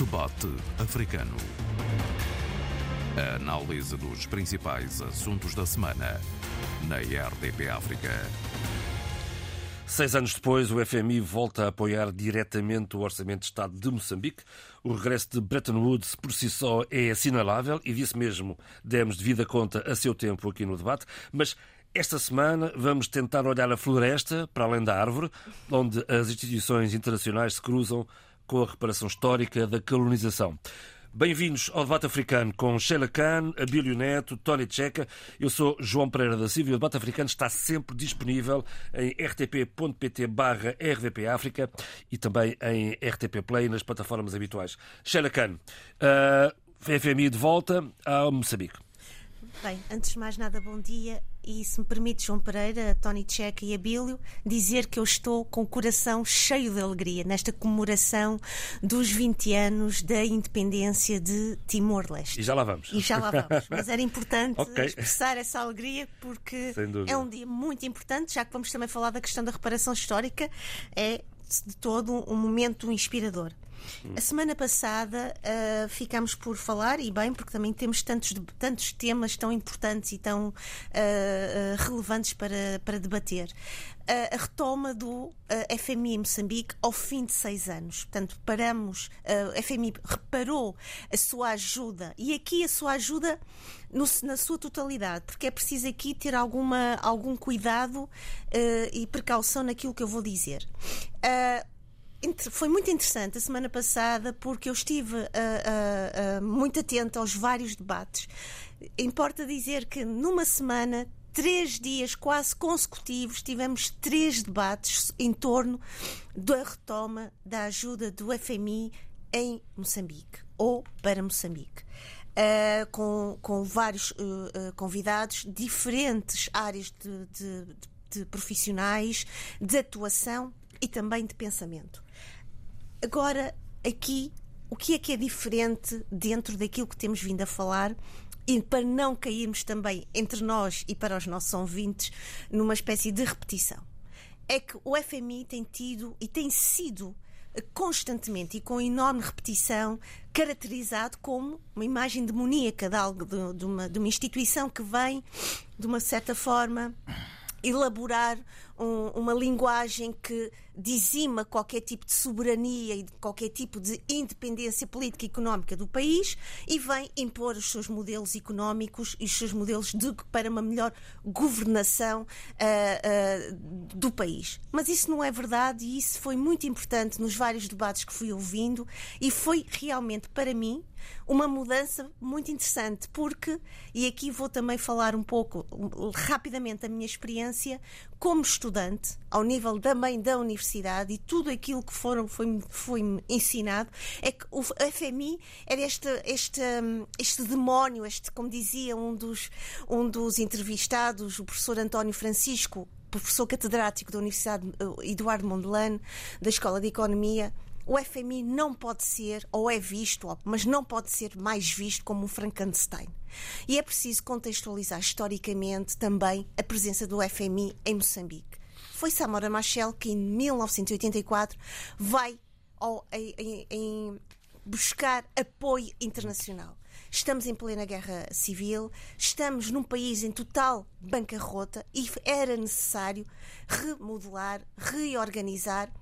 Debate Africano. A análise dos principais assuntos da semana na RDP África. Seis anos depois, o FMI volta a apoiar diretamente o Orçamento de Estado de Moçambique. O regresso de Bretton Woods por si só é assinalável e disso mesmo demos devida conta a seu tempo aqui no debate, mas esta semana vamos tentar olhar a floresta, para além da árvore, onde as instituições internacionais se cruzam com a reparação histórica da colonização. Bem-vindos ao debate africano com Sheila Khan, Abílio Neto, Tony Checa. Eu sou João Pereira da Silva e o debate africano está sempre disponível em rtp.pt barra RDP África e também em RTP Play nas plataformas habituais. Sheila Khan, uh, FMI de volta ao Moçambique. Bem, antes de mais nada, bom dia. E se me permite, João Pereira, Tony Checa e Abílio, dizer que eu estou com o coração cheio de alegria nesta comemoração dos 20 anos da independência de Timor-Leste. E já lá vamos. E já lá vamos. Mas era importante okay. expressar essa alegria porque é um dia muito importante, já que vamos também falar da questão da reparação histórica, é de todo um momento inspirador. A semana passada uh, ficámos por falar, e bem, porque também temos tantos, tantos temas tão importantes e tão uh, uh, relevantes para, para debater. a retoma do FMI em Moçambique ao fim de seis anos. Portanto, paramos, o FMI reparou a sua ajuda, e aqui a sua ajuda no, na sua totalidade, porque é preciso aqui ter alguma, algum cuidado e precaução naquilo que eu vou dizer foi muito interessante a semana passada porque eu estive uh, uh, uh, muito atenta aos vários debates. Importa dizer que numa semana, três dias quase consecutivos, tivemos três debates em torno da retoma da ajuda do FMI em Moçambique ou para Moçambique. Uh, com, com vários uh, uh, convidados, diferentes áreas de, de, de profissionais, de atuação e também de pensamento. Agora, aqui, o que é que é diferente dentro daquilo que temos vindo a falar? E para não cairmos também entre nós e para os nossos ouvintes numa espécie de repetição. É que o FMI tem tido e tem sido constantemente e com enorme repetição caracterizado como uma imagem demoníaca de algo de, de, uma, de uma instituição que vem de uma certa forma elaborar um, uma linguagem que dizima qualquer tipo de soberania e qualquer tipo de independência política e económica do país e vem impor os seus modelos económicos e os seus modelos de, para uma melhor governação uh, uh, do país. Mas isso não é verdade e isso foi muito importante nos vários debates que fui ouvindo e foi realmente para mim uma mudança muito interessante, porque, e aqui vou também falar um pouco rapidamente da minha experiência como estudante, ao nível também da universidade, e tudo aquilo que foram, foi, foi ensinado, é que o FMI era este, este, este demónio, este, como dizia um dos, um dos entrevistados, o professor António Francisco, professor catedrático da Universidade eh, Eduardo Mondlane, da Escola de Economia, o FMI não pode ser, ou é visto, mas não pode ser mais visto como um Frankenstein. E é preciso contextualizar historicamente também a presença do FMI em Moçambique. Foi Samora Machel que, em 1984, vai ao, em, em buscar apoio internacional. Estamos em plena guerra civil, estamos num país em total bancarrota e era necessário remodelar, reorganizar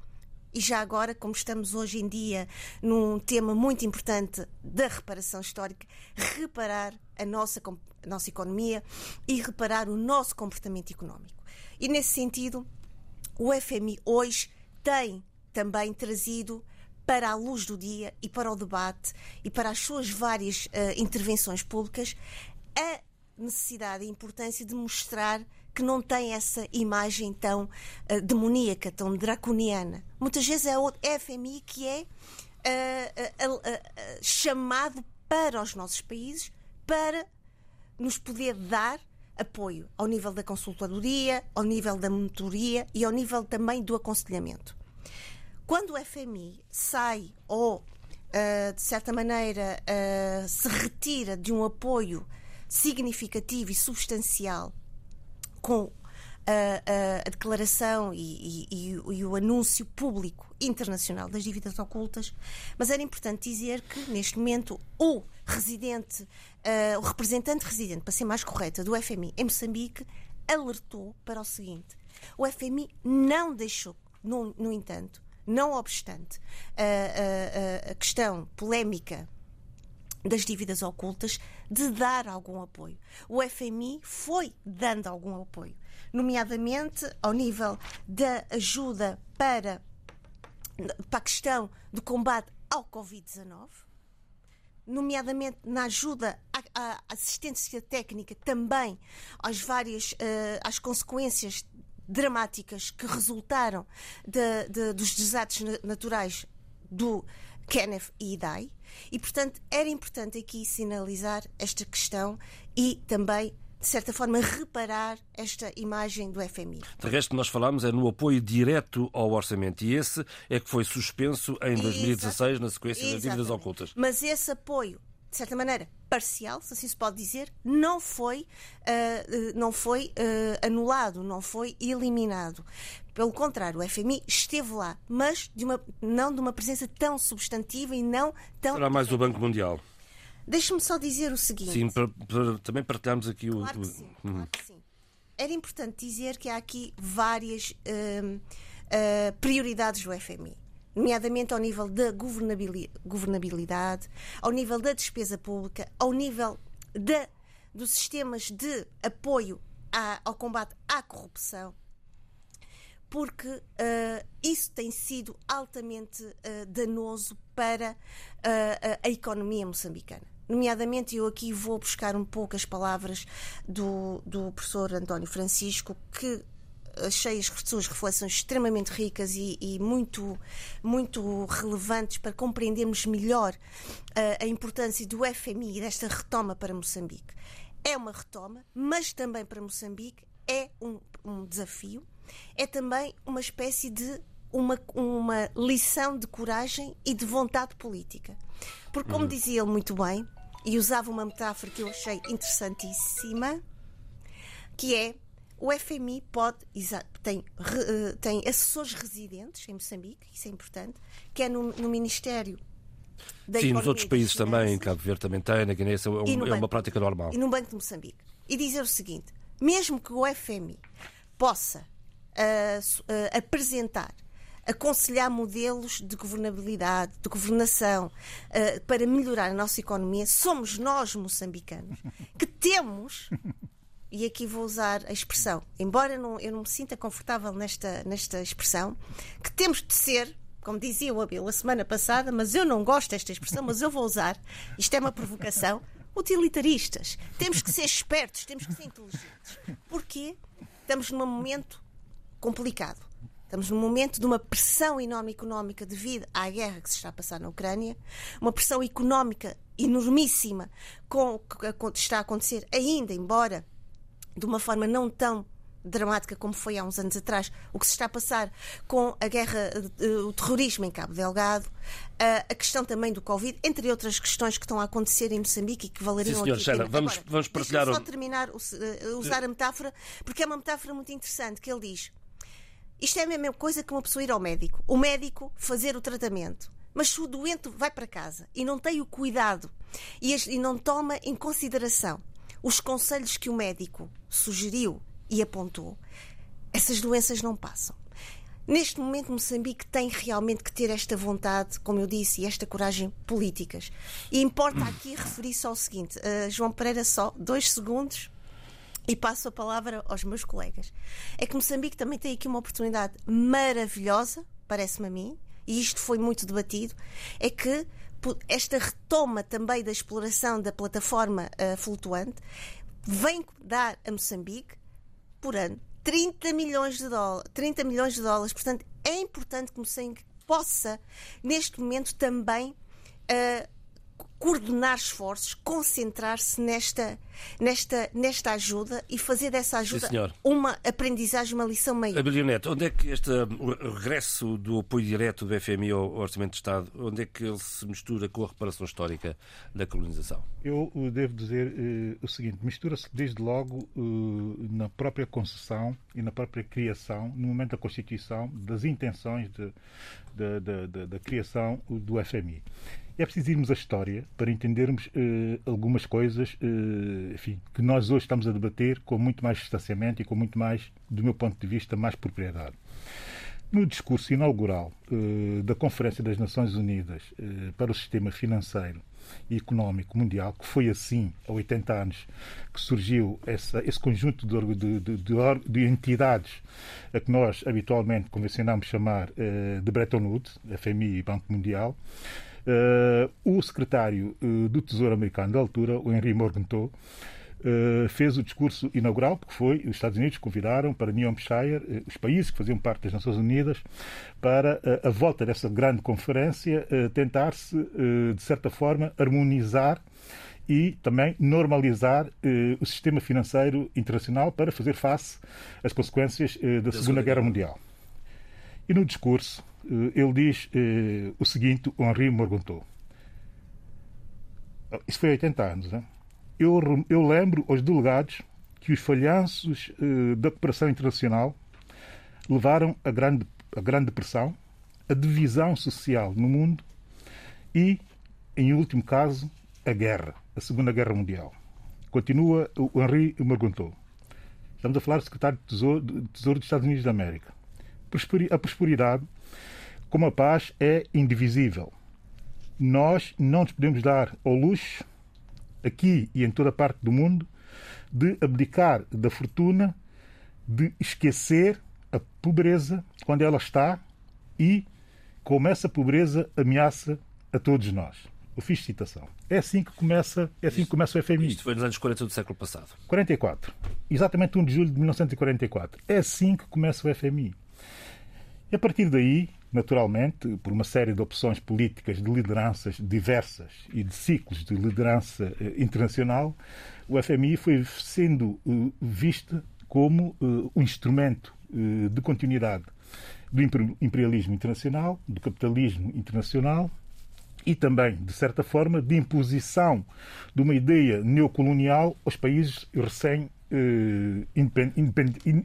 e já agora, como estamos hoje em dia num tema muito importante da reparação histórica, reparar a nossa, a nossa economia e reparar o nosso comportamento económico. E nesse sentido, o FMI hoje tem também trazido para a luz do dia e para o debate e para as suas várias uh, intervenções públicas a necessidade e importância de mostrar que não tem essa imagem tão uh, demoníaca, tão draconiana. Muitas vezes é o FMI que é uh, uh, chamado para os nossos países para nos poder dar apoio ao nível da consultadoria, ao nível da monitoria e ao nível também do aconselhamento. Quando o FMI sai ou, de certa maneira, se retira de um apoio significativo e substancial com a, a declaração e, e, e, o anúncio público internacional das dívidas ocultas, mas era importante dizer que, neste momento, o residente, uh, o representante residente, para ser mais correta, do FMI em Moçambique, alertou para o seguinte: o FMI não deixou, no, no entanto, não obstante a, a, a questão polémica das dívidas ocultas, de dar algum apoio. O FMI foi dando algum apoio, nomeadamente ao nível da ajuda para, para a questão do combate ao Covid-19, nomeadamente na ajuda à, assistência técnica também às várias uh, às consequências dramáticas que resultaram de, de, dos desastres naturais do Kenneth e Idai. E, portanto, era importante aqui sinalizar esta questão e também de certa forma, reparar esta imagem do FMI. De resto, nós falamos é no apoio direto ao orçamento e esse é que foi suspenso em 2016 na sequência Exatamente. das dívidas ocultas. Mas esse apoio de certa maneira, parcial, se assim se pode dizer, não foi, uh, não foi uh, anulado, não foi eliminado. Pelo contrário, o FMI esteve lá, mas de uma, não de uma presença tão substantiva e não tão. Será mais o Banco Mundial. Deixe-me só dizer o seguinte. Sim, para, para, também partilhamos aqui claro o. Que sim, uhum. claro que sim. Era importante dizer que há aqui várias uh, prioridades do FMI nomeadamente ao nível da governabilidade, ao nível da despesa pública, ao nível da, dos sistemas de apoio à, ao combate à corrupção, porque uh, isso tem sido altamente uh, danoso para uh, a economia moçambicana. Nomeadamente, eu aqui vou buscar um pouco as palavras do, do professor António Francisco, que achei as suas reflexões extremamente ricas e, e muito, muito relevantes para compreendermos melhor uh, a importância do FMI e desta retoma para Moçambique. É uma retoma, mas também para Moçambique é um, um desafio, é também uma espécie de uma, uma lição de coragem e de vontade política. Porque, como uhum. dizia ele muito bem, e usava uma metáfora que eu achei interessantíssima, que é o FMI pode, tem, eh, tem assessores residentes em Moçambique, isso é importante, que é no, no Ministério da Sim, nos outros países também, em Cabo Verde também tem, na Guiné, é, um, é banco, uma prática normal. E no Banco de Moçambique. E dizer o seguinte: mesmo que o FMI possa uh, uh, apresentar aconselhar modelos de governabilidade, de governação, uh, para melhorar a nossa economia, somos nós, moçambicanos, que temos e aqui vou usar a expressão, embora não, eu não me sinta confortável nesta, nesta expressão, que temos de ser, como dizia o Abel a semana passada, mas eu não gosto desta expressão, mas eu vou usar, isto é uma provocação, utilitaristas. Temos que ser espertos, temos que ser inteligentes. Porquê? Estamos num momento complicado. Estamos num momento de uma pressão enorme económica devido à guerra que se está a passar na Ucrânia, uma pressão económica enormíssima com o que está a acontecer ainda, embora de uma forma não tão dramática como foi há uns anos atrás, o que se está a passar com a guerra, eh, o terrorismo em Cabo Delgado, a questão também do Covid, entre outras questões que estão a acontecer em Moçambique e que valeriam Sim, senhor, aqui. vamos, Agora, vamos partilhar. só terminar, eh, usar a metáfora, porque é uma metáfora muito interessante, que ele diz isto é a mesma coisa que uma pessoa ir ao médico. O médico fazer o tratamento. Mas se o doente vai para casa e não tem o cuidado e não toma em consideração os conselhos que o médico sugeriu e apontou, essas doenças não passam. Neste momento, Moçambique tem realmente que ter esta vontade, como eu disse, e esta coragem políticas. E importa aqui referir-se ao seguinte: uh, João Pereira, só dois segundos e passo a palavra aos meus colegas. É que Moçambique também tem aqui uma oportunidade maravilhosa, parece-me a mim, e isto foi muito debatido, é que esta retoma também da exploração da plataforma uh, flutuante vem dar a Moçambique por ano 30 milhões de dólares, 30 milhões de dólares. Portanto, é importante que Moçambique possa, neste momento, também uh, coordenar esforços, concentrar-se nesta, nesta, nesta ajuda e fazer dessa ajuda Sim, uma aprendizagem, uma lição maior. Abilionete, onde é que este o regresso do apoio direto do FMI ao Orçamento de Estado, onde é que ele se mistura com a reparação histórica da colonização? Eu devo dizer uh, o seguinte: mistura-se desde logo uh, na própria concessão e na própria criação, no momento da constituição, das intenções de, de, de, da criação do FMI. É preciso irmos à história para entendermos uh, algumas coisas uh, enfim, que nós hoje estamos a debater com muito mais distanciamento e com muito mais, do meu ponto de vista, mais propriedade. No discurso inaugural uh, da Conferência das Nações Unidas para o Sistema Financeiro e Económico Mundial, que foi assim há 80 anos que surgiu essa, esse conjunto de, de, de, de, entidades a que nós habitualmente convencionamos chamar de Bretton Woods, FMI e Banco Mundial, o secretário uh, do Tesouro americano da altura, o Henry Morgenthau, uh, fez o discurso inaugural, porque foi, os Estados Unidos convidaram para New Hampshire, os países que faziam parte das Nações Unidas, para a volta dessa grande conferência tentar-se, de certa forma, harmonizar e também normalizar o sistema financeiro internacional para fazer face às consequências da Segunda Guerra Mundial. E no discurso, eh, ele diz eh, o seguinte, Henri Morgontou. Isso foi há 80 anos. Hein? Eu, eu lembro aos delegados que os falhanços eh, da cooperação internacional levaram a grande, a grande depressão, a divisão social no mundo e, em último caso, a guerra, a Segunda Guerra Mundial. Continua o Henri Morgontou. Estamos a falar do secretário de Tesouro, de Tesouro dos Estados Unidos da América. A prosperidade como a paz é indivisível. Nós não nos podemos dar ao luxo, aqui e em toda parte do mundo, de abdicar da fortuna, de esquecer a pobreza quando ela está e como essa pobreza ameaça a todos nós. Eu fiz citação. É assim que começa, é assim que começa o FMI. Isto foi nos anos 40 do século passado. 44. Exatamente 1 de julho de 1944. É assim que começa o FMI. E a partir daí, naturalmente, por uma série de opções políticas de lideranças diversas e de ciclos de liderança eh, internacional, o FMI foi sendo uh, visto como uh, um instrumento de continuidade do imperialismo internacional, do capitalismo internacional e também, de certa forma, de imposição de uma ideia neocolonial aos países recém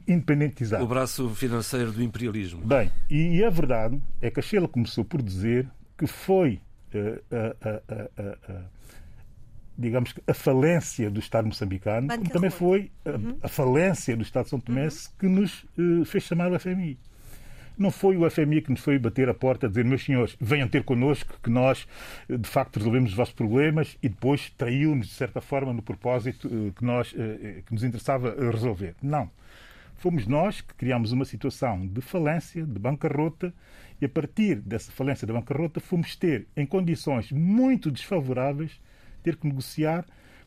independentizado. O braço financeiro do imperialismo. Bem, e, e a verdade é que a Sheila começou por dizer que foi uh, digamos que a falência do Estado moçambicano, como também foi a, uhum. a, falência do Estado de São Tomé uhum. que nos uh, fez chamar o FMI. Não foi o FMI que nos foi bater a porta a dizer, meus senhores, venham ter connosco, que nós de facto resolvemos os vossos problemas e depois traiu-nos, de certa forma, no propósito eh, que, nós, eh, eh, que nos interessava resolver. Não. Fomos nós que criámos uma situação de falência, de bancarrota, e a partir dessa falência da bancarrota fomos ter, em condições muito desfavoráveis, ter que negociar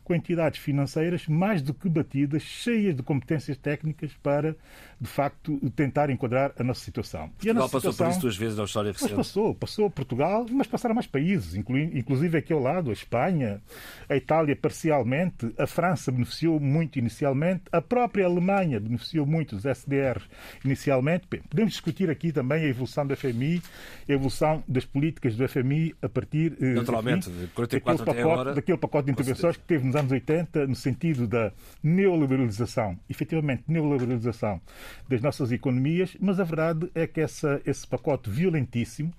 com entidades financeiras mais do que batidas, cheias de competências técnicas para, de facto, tentar enquadrar a nossa situação. Portugal e nossa passou por isso duas vezes na história recente. Mas passou, passou Portugal, mas passaram mais países, inclusive aqui ao lado, a Espanha, a Itália parcialmente, a França beneficiou muito inicialmente, a própria Alemanha beneficiou muito dos SDRs inicialmente. Podemos discutir aqui também a evolução do FMI, a evolução das políticas do FMI a partir eh, Naturalmente, enfim, daquele, pacote, daquele pacote de intervenções que teve nos anos 80 no sentido da neoliberalização, efetivamente neoliberalização das nossas economias, mas a verdade é que essa, esse pacote violentíssimo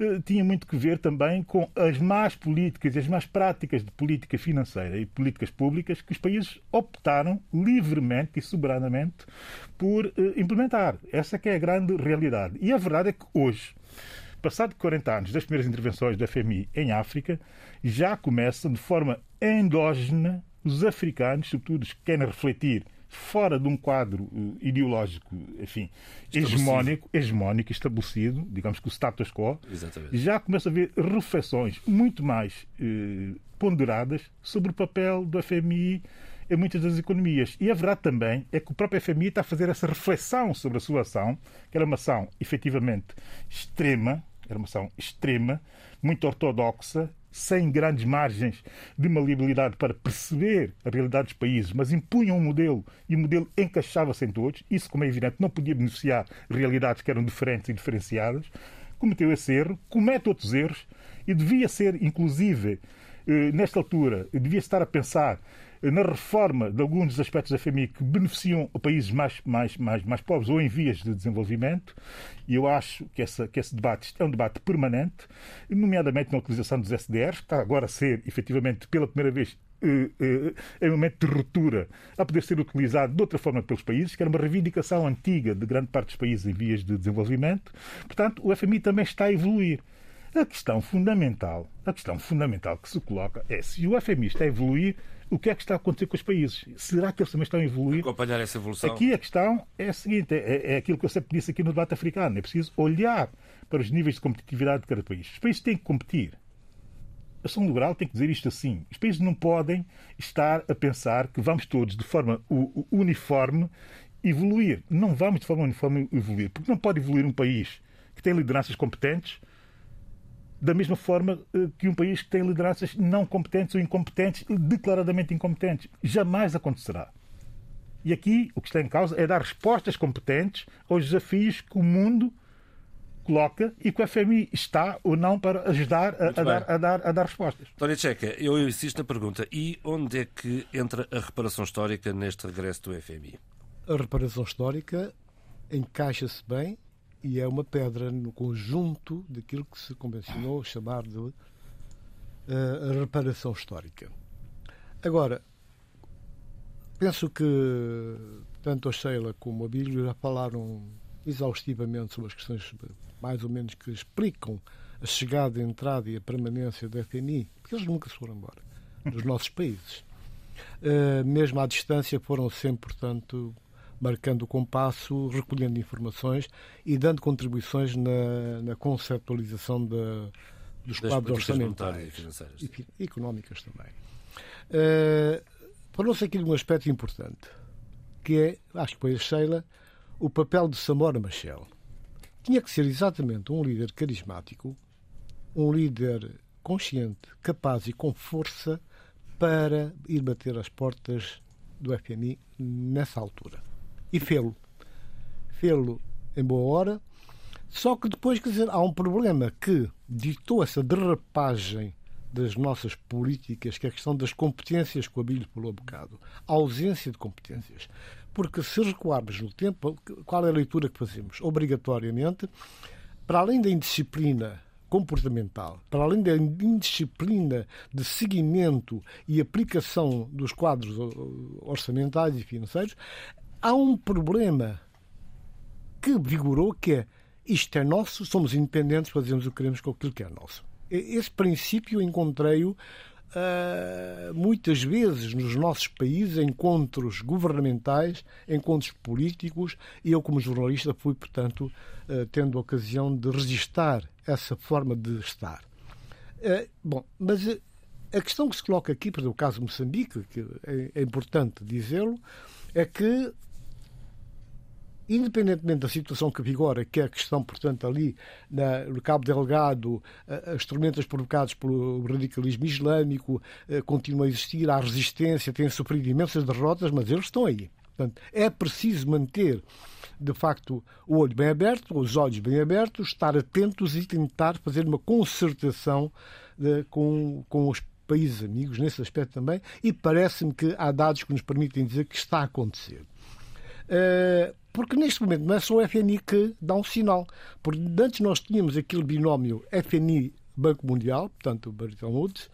eh, tinha muito que ver também com as más políticas e as más práticas de política financeira e políticas públicas que os países optaram livremente e soberanamente por eh, implementar. Essa que é a grande realidade. E a verdade é que hoje, passado 40 anos das primeiras intervenções da FMI em África, já começam de forma endógena os africanos, sobretudo os que querem refletir fora de um quadro uh, ideológico, enfim, hegemónico, hegemónico estabelecido, digamos que o status quo, Exatamente. já começa a haver reflexões muito mais uh, ponderadas sobre o papel do FMI em muitas das economias. E a verdade também é que o próprio FMI está a fazer essa reflexão sobre a sua ação, que era uma ação efetivamente extrema, era uma ação extrema, muito ortodoxa sem grandes margens de maleabilidade para perceber a realidade dos países, mas impunham um modelo e o modelo encaixava-se em todos. Isso, como é evidente, não podia beneficiar realidades que eram diferentes e diferenciadas. Cometeu esse erro, comete outros erros e devia ser, inclusive, eh, nesta altura, devia estar a pensar na reforma de alguns dos aspectos da FMI que beneficiam países mais, mais, mais, mais pobres ou em vias de desenvolvimento, e eu acho que, essa, que esse debate é um debate permanente, nomeadamente na utilização dos SDRs, que está agora a ser, efetivamente, pela primeira vez, eh, eh, em um momento de ruptura, a poder ser utilizado de outra forma pelos países, que era uma reivindicação antiga de grande parte dos países em vias de desenvolvimento. Portanto, o FMI também está a evoluir. A questão fundamental, a questão fundamental que se coloca é se o FMI está a evoluir, o que é que está a acontecer com os países? Será que eles também estão a evoluir? Acompanhar essa evolução. Aqui a questão é a seguinte: é, é aquilo que eu sempre disse aqui no debate africano. É preciso olhar para os níveis de competitividade de cada país. Os países têm que competir. A Ação Liberal tem que dizer isto assim. Os países não podem estar a pensar que vamos todos, de forma uniforme, evoluir. Não vamos de forma uniforme evoluir. Porque não pode evoluir um país que tem lideranças competentes da mesma forma eh, que um país que tem lideranças não competentes ou incompetentes, declaradamente incompetentes. Jamais acontecerá. E aqui o que está em causa é dar respostas competentes aos desafios que o mundo coloca e que o FMI está ou não para ajudar a, a, dar, a, dar, a dar respostas. Tony Checa, eu insisto na pergunta: e onde é que entra a reparação histórica neste regresso do FMI? A reparação histórica encaixa-se bem e é uma pedra no conjunto daquilo que se convencionou chamar de uh, reparação histórica. Agora, penso que tanto a Sheila como a Bíblia já falaram exaustivamente sobre as questões mais ou menos que explicam a chegada, a entrada e a permanência da FMI, porque eles nunca se foram embora dos nossos países. Uh, mesmo à distância foram sempre, portanto, marcando o compasso, recolhendo informações e dando contribuições na, na conceptualização da, dos das quadros orçamentais e, e económicas também. Uh, Falou-se aqui de um aspecto importante, que é, acho que foi a Sheila, o papel de Samora Machel. Tinha que ser exatamente um líder carismático, um líder consciente, capaz e com força para ir bater as portas do FMI nessa altura e fê-lo. Fê-lo em boa hora. Só que depois, quer dizer, há um problema que ditou essa derrapagem das nossas políticas, que é a questão das competências que o Abílio falou um bocado. A ausência de competências. Porque se recuarmos no tempo, qual é a leitura que fazemos? Obrigatoriamente, para além da indisciplina comportamental, para além da indisciplina de seguimento e aplicação dos quadros orçamentais e financeiros, há um problema que vigorou que é isto é nosso, somos independentes, fazemos o que queremos com aquilo que é nosso. Esse princípio encontrei-o uh, muitas vezes nos nossos países, encontros governamentais, encontros políticos, e eu, como jornalista, fui, portanto, uh, tendo a ocasião de registar essa forma de estar. Uh, bom, mas a questão que se coloca aqui, para o caso de Moçambique, que é, é importante dizê-lo, é que independentemente da situação que vigora, que é a questão, portanto, ali na, no Cabo Delgado, as tormentas provocadas pelo radicalismo islâmico continuam a existir, há resistência, têm sofrido imensas derrotas, mas eles estão aí. Portanto, é preciso manter, de facto, o olho bem aberto, os olhos bem abertos, estar atentos e tentar fazer uma concertação de, com, com os países amigos nesse aspecto também, e parece-me que há dados que nos permitem dizer que está a acontecer. Uh, porque neste momento não é só o FMI que dá um sinal. Porque antes nós tínhamos aquele binómio FMI-Banco Mundial, portanto, Bretton Woods,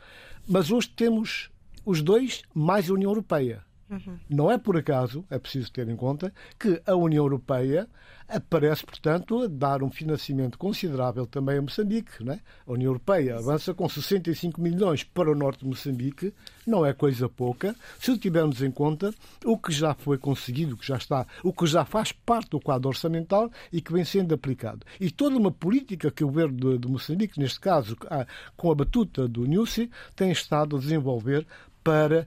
mas hoje temos os dois mais a União Europeia. Uhum. Não é por acaso, é preciso ter em conta, que a União Europeia aparece, portanto, a dar um financiamento considerável também a Moçambique. Né? A União Europeia avança com 65 milhões para o norte de Moçambique, não é coisa pouca, se tivermos em conta o que já foi conseguido, o que já está, o que já faz parte do quadro orçamental e que vem sendo aplicado. E toda uma política que o governo de, de Moçambique, neste caso, com a batuta do NUSI, tem estado a desenvolver para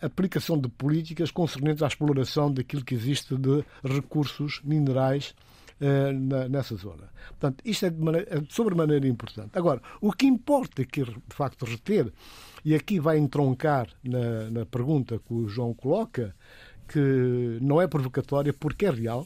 a, aplicação de políticas concernentes à exploração daquilo que existe de recursos minerais uh, nessa zona. Portanto, isto é de, maneira, é de sobremaneira importante. Agora, o que importa que, de facto, reter, e aqui vai entroncar na, na pergunta que o João coloca, que não é provocatória porque é real,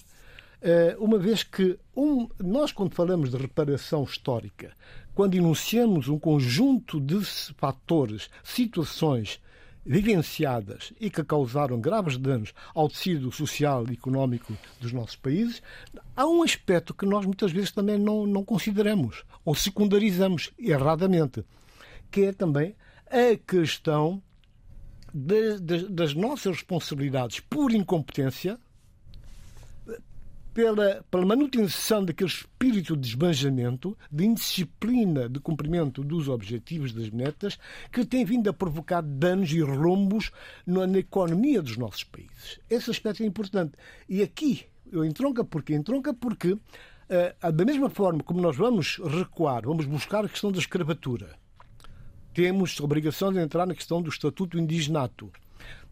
uh, uma vez que um, nós, quando falamos de reparação histórica, quando enunciamos um conjunto de fatores, situações vivenciadas e que causaram graves danos ao tecido social e económico dos nossos países, há um aspecto que nós muitas vezes também não, não consideramos ou secundarizamos erradamente, que é também a questão de, de, das nossas responsabilidades por incompetência pela, pela manutenção daquele espírito de esbanjamento, de indisciplina de cumprimento dos objetivos das metas, que tem vindo a provocar danos e rombos na, na economia dos nossos países. Esse aspecto é importante. E aqui eu entronca porque entronca porque uh, da mesma forma como nós vamos recuar, vamos buscar a questão da escravatura, temos a obrigação de entrar na questão do estatuto indigenato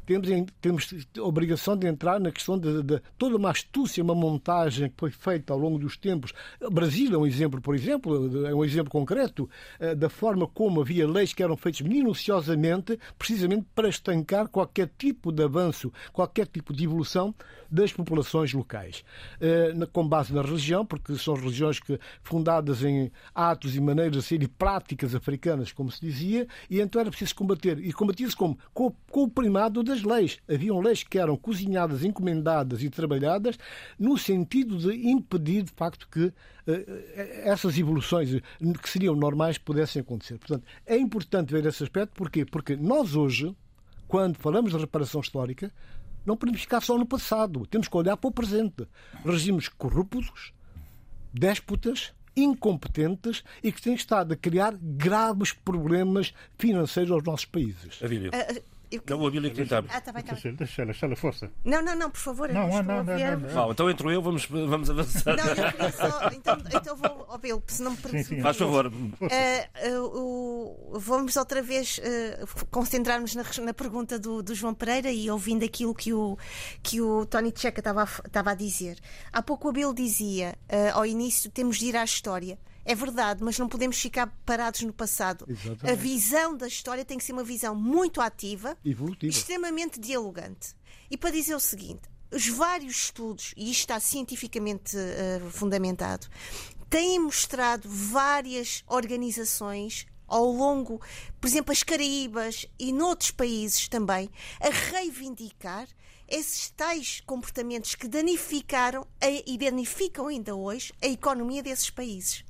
temos, temos a obrigação de entrar na questão de, de, toda uma astúcia, uma montagem que foi feita ao longo dos tempos. O Brasil é um exemplo, por exemplo, é um exemplo concreto eh, da forma como havia leis que eram feitas minuciosamente, precisamente para estancar qualquer tipo de avanço, qualquer tipo de evolução das populações locais. Eh, com base na religião, porque são religiões que, fundadas em atos e maneiras ser e práticas africanas, como se dizia, e então era preciso combater. E combatia-se como? Com, com o primado das leis. Haviam leis que eram cozinhadas, encomendadas e trabalhadas no sentido de impedir, de facto, que eh, essas evoluções que seriam normais pudessem acontecer. Portanto, é importante ver esse aspecto. Porquê? Porque nós hoje, quando falamos de reparação histórica, não podemos ficar só no passado. Temos que olhar para o presente. Regimes corruptos, déspotas, incompetentes e que têm estado a criar graves problemas financeiros aos nossos países. Avílio. Eu... Não, o Abílio que está. Ah, tá bem, tá bem. Deixa ela, deixa ela, força. Não, não, não, por favor. Não, não, não, não, não, Então entro eu, vamos, vamos avançar. Não, eu queria só. Então, então vou, Abílio, se não me permite. Faz favor. Uh, uh, vamos outra vez uh, concentrar-nos na, na pergunta do, do, João Pereira e ouvindo aquilo que o, que o Tony Checa estava a, estava a dizer. Há pouco o Abílio dizia, ao início, temos de ir à história. É verdade, mas não podemos ficar parados no passado. Exatamente. A visão da história tem que ser uma visão muito ativa, Evolutiva. extremamente dialogante. E para dizer o seguinte: os vários estudos, e isto está cientificamente uh, fundamentado, têm mostrado várias organizações ao longo, por exemplo, as Caraíbas e noutros países também, a reivindicar esses tais comportamentos que danificaram e danificam ainda hoje a economia desses países.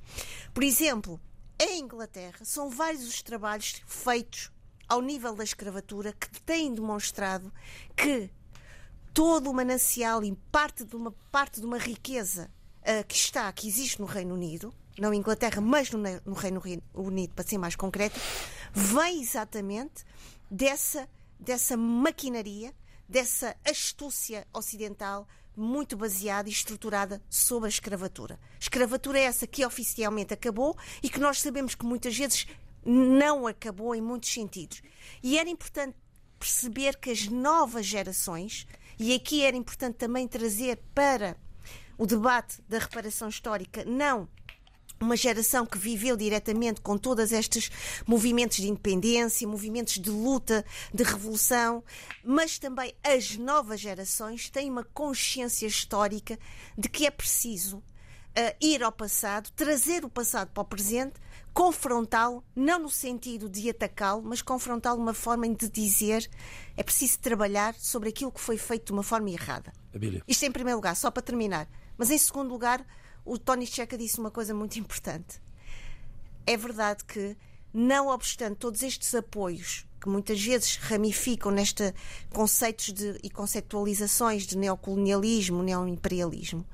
Por exemplo, em Inglaterra, são vários os trabalhos feitos ao nível da escravatura que têm demonstrado que todo o manancial e parte de uma, parte de uma riqueza uh, que está, que existe no Reino Unido, não Inglaterra, mas no, no Reino Unido, para ser mais concreto, vem exatamente dessa, dessa maquinaria dessa astúcia ocidental muito baseada e estruturada sobre a escravatura. Escravatura é essa que oficialmente acabou e que nós sabemos que muitas vezes não acabou em muitos sentidos. E era importante perceber que as novas gerações, e aqui era importante também trazer para o debate da reparação histórica, não uma geração que viveu diretamente com todos estes movimentos de independência, movimentos de luta, de revolução, mas também as novas gerações têm uma consciência histórica de que é preciso uh, ir ao passado, trazer o passado para o presente, confrontá-lo, não no sentido de atacá-lo, mas confrontá-lo de uma forma de dizer é preciso trabalhar sobre aquilo que foi feito de uma forma errada. Isto em primeiro lugar, só para terminar. Mas em segundo lugar, o Tony Checa disse uma coisa muito importante. É verdade que, não obstante todos estes apoios que muitas vezes ramificam neste conceitos de, e conceptualizações de neocolonialismo, neoimperialismo,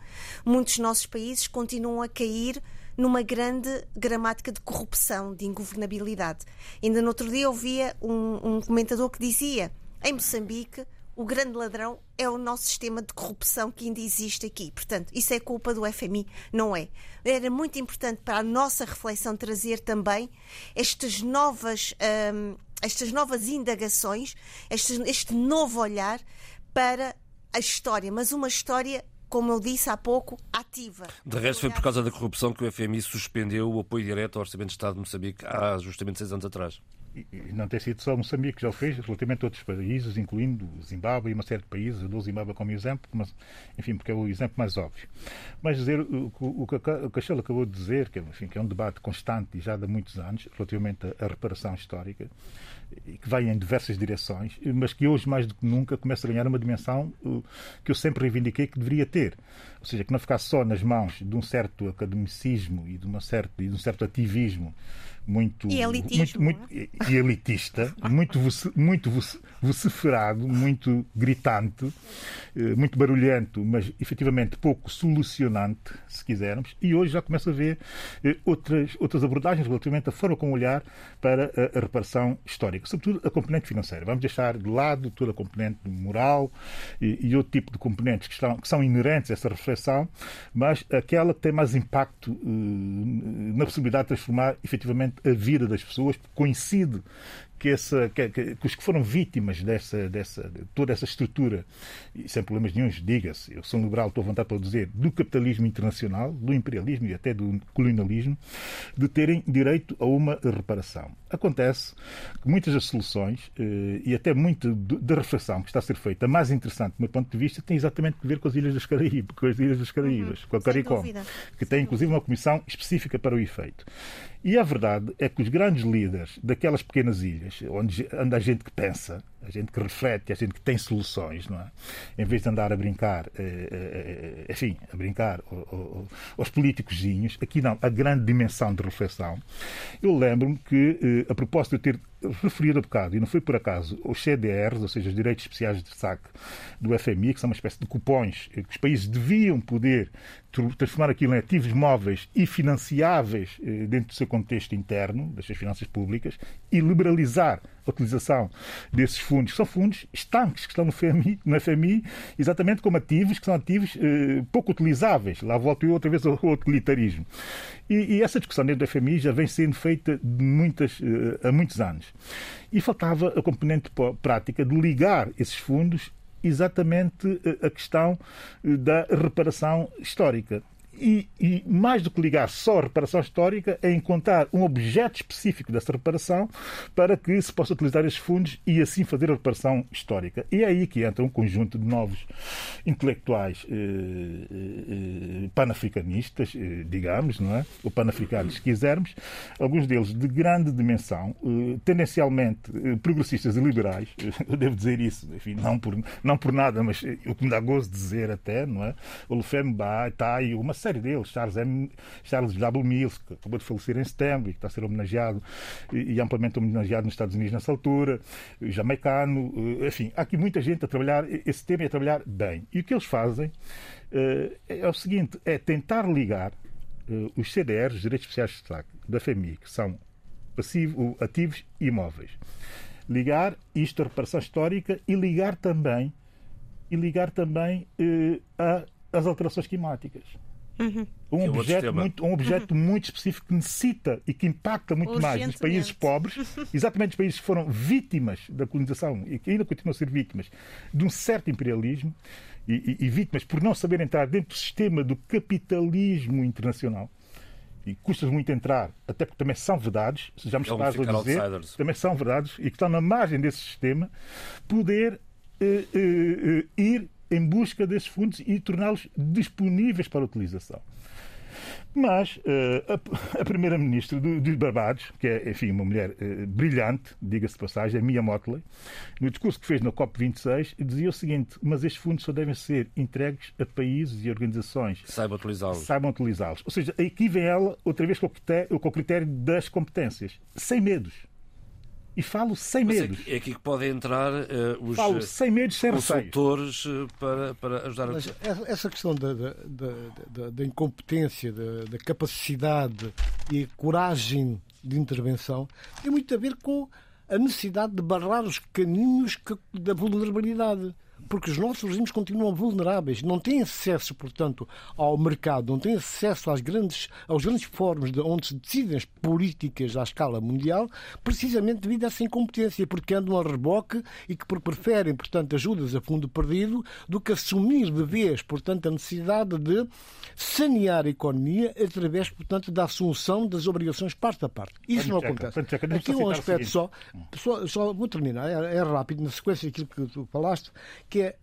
muitos nossos países continuam a cair numa grande gramática de corrupção, de ingovernabilidade. Ainda no outro dia ouvia um, um comentador que dizia em Moçambique o grande ladrão é o nosso sistema de corrupção que ainda existe aqui. Portanto, isso é culpa do FMI, não é? Era muito importante para a nossa reflexão trazer também estas novas, hum, estas novas indagações, este, este novo olhar para a história, mas uma história como eu disse há pouco, ativa. De resto, foi por causa da corrupção que o FMI suspendeu o apoio direto ao Orçamento de Estado de Moçambique há justamente seis anos atrás e não tem sido só Moçambique que já o fez, relativamente a outros países, incluindo Zimbábue e uma série de países. Eu dou Zimbábue como exemplo, mas, enfim, porque é o exemplo mais óbvio. Mas dizer o, que o Castelo acabou de dizer, que, enfim, que é um debate constante e já de muitos anos, relativamente à reparação histórica, e que vai em diversas direções, mas que hoje, mais do que nunca, começa a ganhar uma dimensão que eu sempre reivindiquei que deveria ter. Ou seja, que não ficasse só nas mãos de um certo academicismo e de, uma certa, e de um certo ativismo muito, e elitismo, muito, muito é? elitista, muito, muito vociferado, muito gritante, eh, muito barulhento, mas efetivamente pouco solucionante, se quisermos. E hoje já começa a ver eh, outras, outras abordagens relativamente à forma como olhar para a, a reparação histórica, sobretudo a componente financeira. Vamos deixar de lado toda a componente moral e, e outro tipo de componentes que, estão, que são inerentes a essa reflexão, mas aquela que tem mais impacto uh, na possibilidade de transformar efetivamente a vida das pessoas, coincide que, que, que, que, os que foram vítimas dessa, dessa, de toda essa estrutura, e sem problemas nenhums, diga-se, eu sou um liberal, estou à vontade para dizer, do capitalismo internacional, do imperialismo e até do colonialismo, de terem direito a uma reparação. Acontece que muitas das soluções, eh, e até muito da reflexão que está a ser feita, mais interessante do meu ponto de vista, tem exatamente a ver com as Ilhas das Caraíbas, com as Ilhas das Caraíbas, uhum. com a CARICOM, que tem inclusive uma comissão específica para o efeito. E a verdade é que os grandes líderes daquelas pequenas ilhas, onde anda a gente que pensa, a gente que reflete, a gente que tem soluções, não é? Em vez de andar a brincar, eh, eh, eh enfim, a brincar aos políticos, aqui não, a grande dimensão de reflexão. Eu lembro-me que, a propósito de ter referido há bocado, e não foi por acaso, os CDRs, ou seja, os direitos especiais de saque do FMI, que são uma espécie de cupons que os países deviam poder transformar aquilo em ativos móveis e financiáveis dentro do seu contexto interno, das suas finanças públicas, e liberalizar a utilização desses fundos, que são fundos estanques que estão no FMI, no FMI exatamente como ativos, que são ativos eh, pouco utilizáveis. Lá volto eu outra vez ao utilitarismo. E, e, essa discussão dentro do FMI já vem sendo feita muitas, eh, há muitos anos. E faltava a componente prática de ligar esses fundos exatamente a questão eh, da reparação histórica. E, e, mais do que ligar só a reparação histórica, é encontrar um objeto específico dessa reparação para que se possa utilizar esses fundos e assim fazer a reparação histórica. E é aí que entra um conjunto de novos intelectuais eh, eh, panafricanistas, eh, digamos, não é? ou panafricanos, se quisermos, alguns deles de grande dimensão, eh, tendencialmente eh, progressistas e liberais, eu devo dizer isso, enfim, não por, não por nada, mas o que me dá gozo de dizer até, não é? O está aí uma série deles, Charles, M, Charles W. Mills, que acabou de falecer em Stanley, que está a ser homenageado e, e amplamente homenageado nos Estados Unidos nessa altura, jamaicano, eh, enfim, há aqui muita gente a trabalhar esse tema e a trabalhar bem. E o que eles fazem uh, é o seguinte, é tentar ligar uh, os CDRs, os Direitos Especiais de Destaque, da FMI, que são passivo, ativos e imóveis. Ligar isto à reparação histórica e ligar também e ligar também uh, às alterações climáticas. Uhum. Um, é objeto muito, um objeto uhum. muito específico que necessita e que impacta muito mais nos países pobres, exatamente os países que foram vítimas da colonização e que ainda continuam a ser vítimas de um certo imperialismo e, e, e vítimas por não saber entrar dentro do sistema do capitalismo internacional e custa muito entrar, até porque também são verdades, sejamos claros a dizer, outsiders. também são verdades e que estão na margem desse sistema, poder eh, eh, eh, ir em busca desses fundos e torná-los disponíveis para utilização. Mas uh, a, a primeira-ministra dos Barbados, que é, enfim, uma mulher uh, brilhante, diga-se de passagem, é Mia Motley, no discurso que fez na COP26, dizia o seguinte: mas estes fundos só devem ser entregues a países e organizações saibam utilizá-los. Saibam utilizá-los. Ou seja, aqui vem ela, outra vez, com o critério, com o critério das competências, sem medos e falo sem Mas medos. É aqui que podem entrar uh, os falo sem medos, sem consultores uh, para, para ajudar Mas a... Essa questão da, da, da, da incompetência, da, da, capacidade e coragem de intervenção tem muito a ver com a necessidade de barrar os caminhos que, da vulnerabilidade. Porque os nossos regimes continuam vulneráveis, não têm acesso, portanto, ao mercado, não têm acesso às grandes, aos grandes fóruns de onde se decidem as políticas à escala mundial, precisamente devido a essa incompetência, porque andam a reboque e que preferem, portanto, ajudas a fundo perdido do que assumir de vez, portanto, a necessidade de sanear a economia através, portanto, da assunção das obrigações parte a parte. Isso não acontece. Aqui um aspecto só, só, só vou terminar, é, é rápido, na sequência daquilo que tu falaste, que é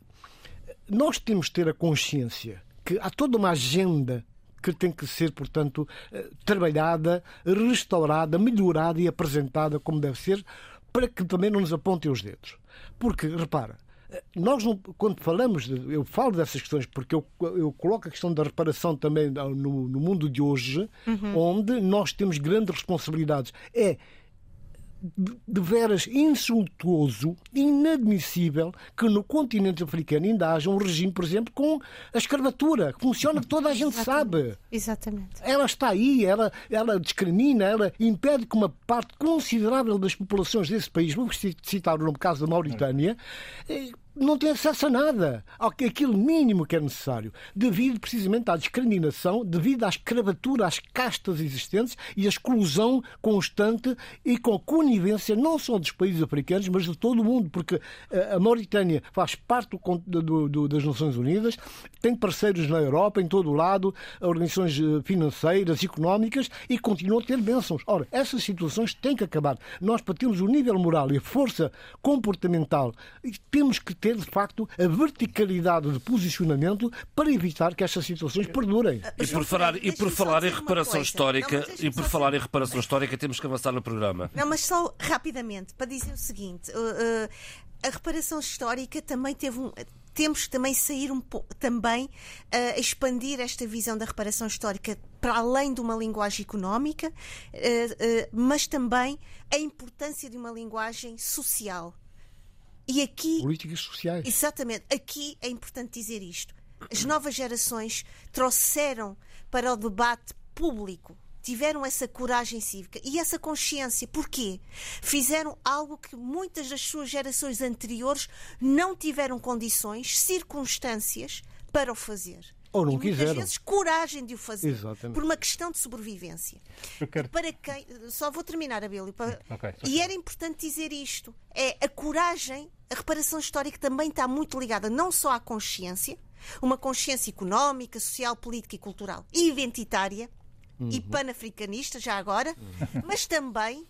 nós temos de ter a consciência que há toda uma agenda que tem que ser, portanto, eh, trabalhada, restaurada, melhorada e apresentada como deve ser, para que também não nos apontem os dedos. Porque, repara, eh, nós, não, quando falamos, de, eu falo dessas questões porque eu, eu coloco a questão da reparação também no, no mundo de hoje, uhum. onde nós temos grandes responsabilidades. É de veras insultuoso, inadmissível que no continente africano ainda haja um regime, por exemplo, com a escravatura, que funciona, que toda a gente Exatamente. sabe. Exatamente. Ela está aí, ela, ela discrimina, ela impede que uma parte considerável das populações desse país, vou citar o caso da Mauritânia, eh, não tem acesso a nada, aquilo mínimo que é necessário, devido precisamente à discriminação, devido à escravatura, às castas existentes e à exclusão constante e com conivência não só dos países africanos, mas de todo o mundo, porque eh, a Mauritânia faz parte do, do, do, das Nações Unidas, tem parceiros na Europa, em todo o lado, organizações eh, financeiras, económicas e continua a ter bênçãos. Ora, essas situações têm que acabar. Nós, para termos o nível moral e a força comportamental, temos que ter, de facto, a verticalidade de posicionamento para evitar que estas situações perdurem. E por falar, e por falar em reparação histórica, não, e por falar em reparação histórica, temos que avançar no programa. Não, mas só rapidamente, para dizer o seguinte, uh, uh, a reparação histórica também teve um temos que também sair um pouco, também uh, expandir esta visão da reparação histórica para além de uma linguagem económica, uh, uh, mas também a importância de uma linguagem social. E aqui. Políticas sociais. Exatamente. Aqui é importante dizer isto. As novas gerações trouxeram para o debate público tiveram essa coragem cívica e essa consciência. Porquê? Fizeram algo que muitas das suas gerações anteriores não tiveram condições, circunstâncias para o fazer. Ou não e quiseram. Muitas vezes coragem de o fazer. Exatamente. Por uma questão de sobrevivência. Quero... Para quem. Só vou terminar, Abílio. Para... Okay, e era importante dizer isto. É a coragem, a reparação histórica também está muito ligada não só à consciência, uma consciência económica, social, política e cultural e identitária uhum. e panafricanista, já agora, uhum. mas também